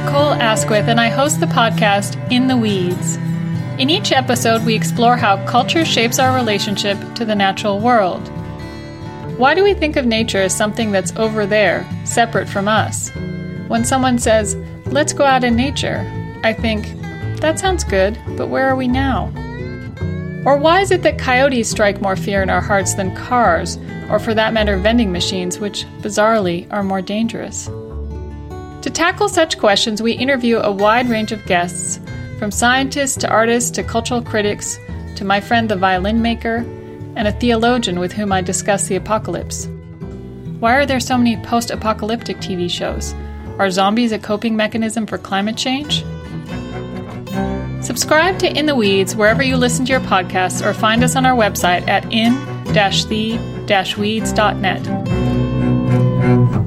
Asquith, and I host the podcast In the Weeds. In each episode, we explore how culture shapes our relationship to the natural world. Why do we think of nature as something that's over there, separate from us? When someone says, let's go out in nature, I think, that sounds good, but where are we now? Or why is it that coyotes strike more fear in our hearts than cars, or for that matter, vending machines, which bizarrely are more dangerous? To tackle such questions, we interview a wide range of guests, from scientists to artists to cultural critics to my friend the violin maker and a theologian with whom I discuss the apocalypse. Why are there so many post apocalyptic TV shows? Are zombies a coping mechanism for climate change? Subscribe to In the Weeds wherever you listen to your podcasts or find us on our website at in-the-weeds.net.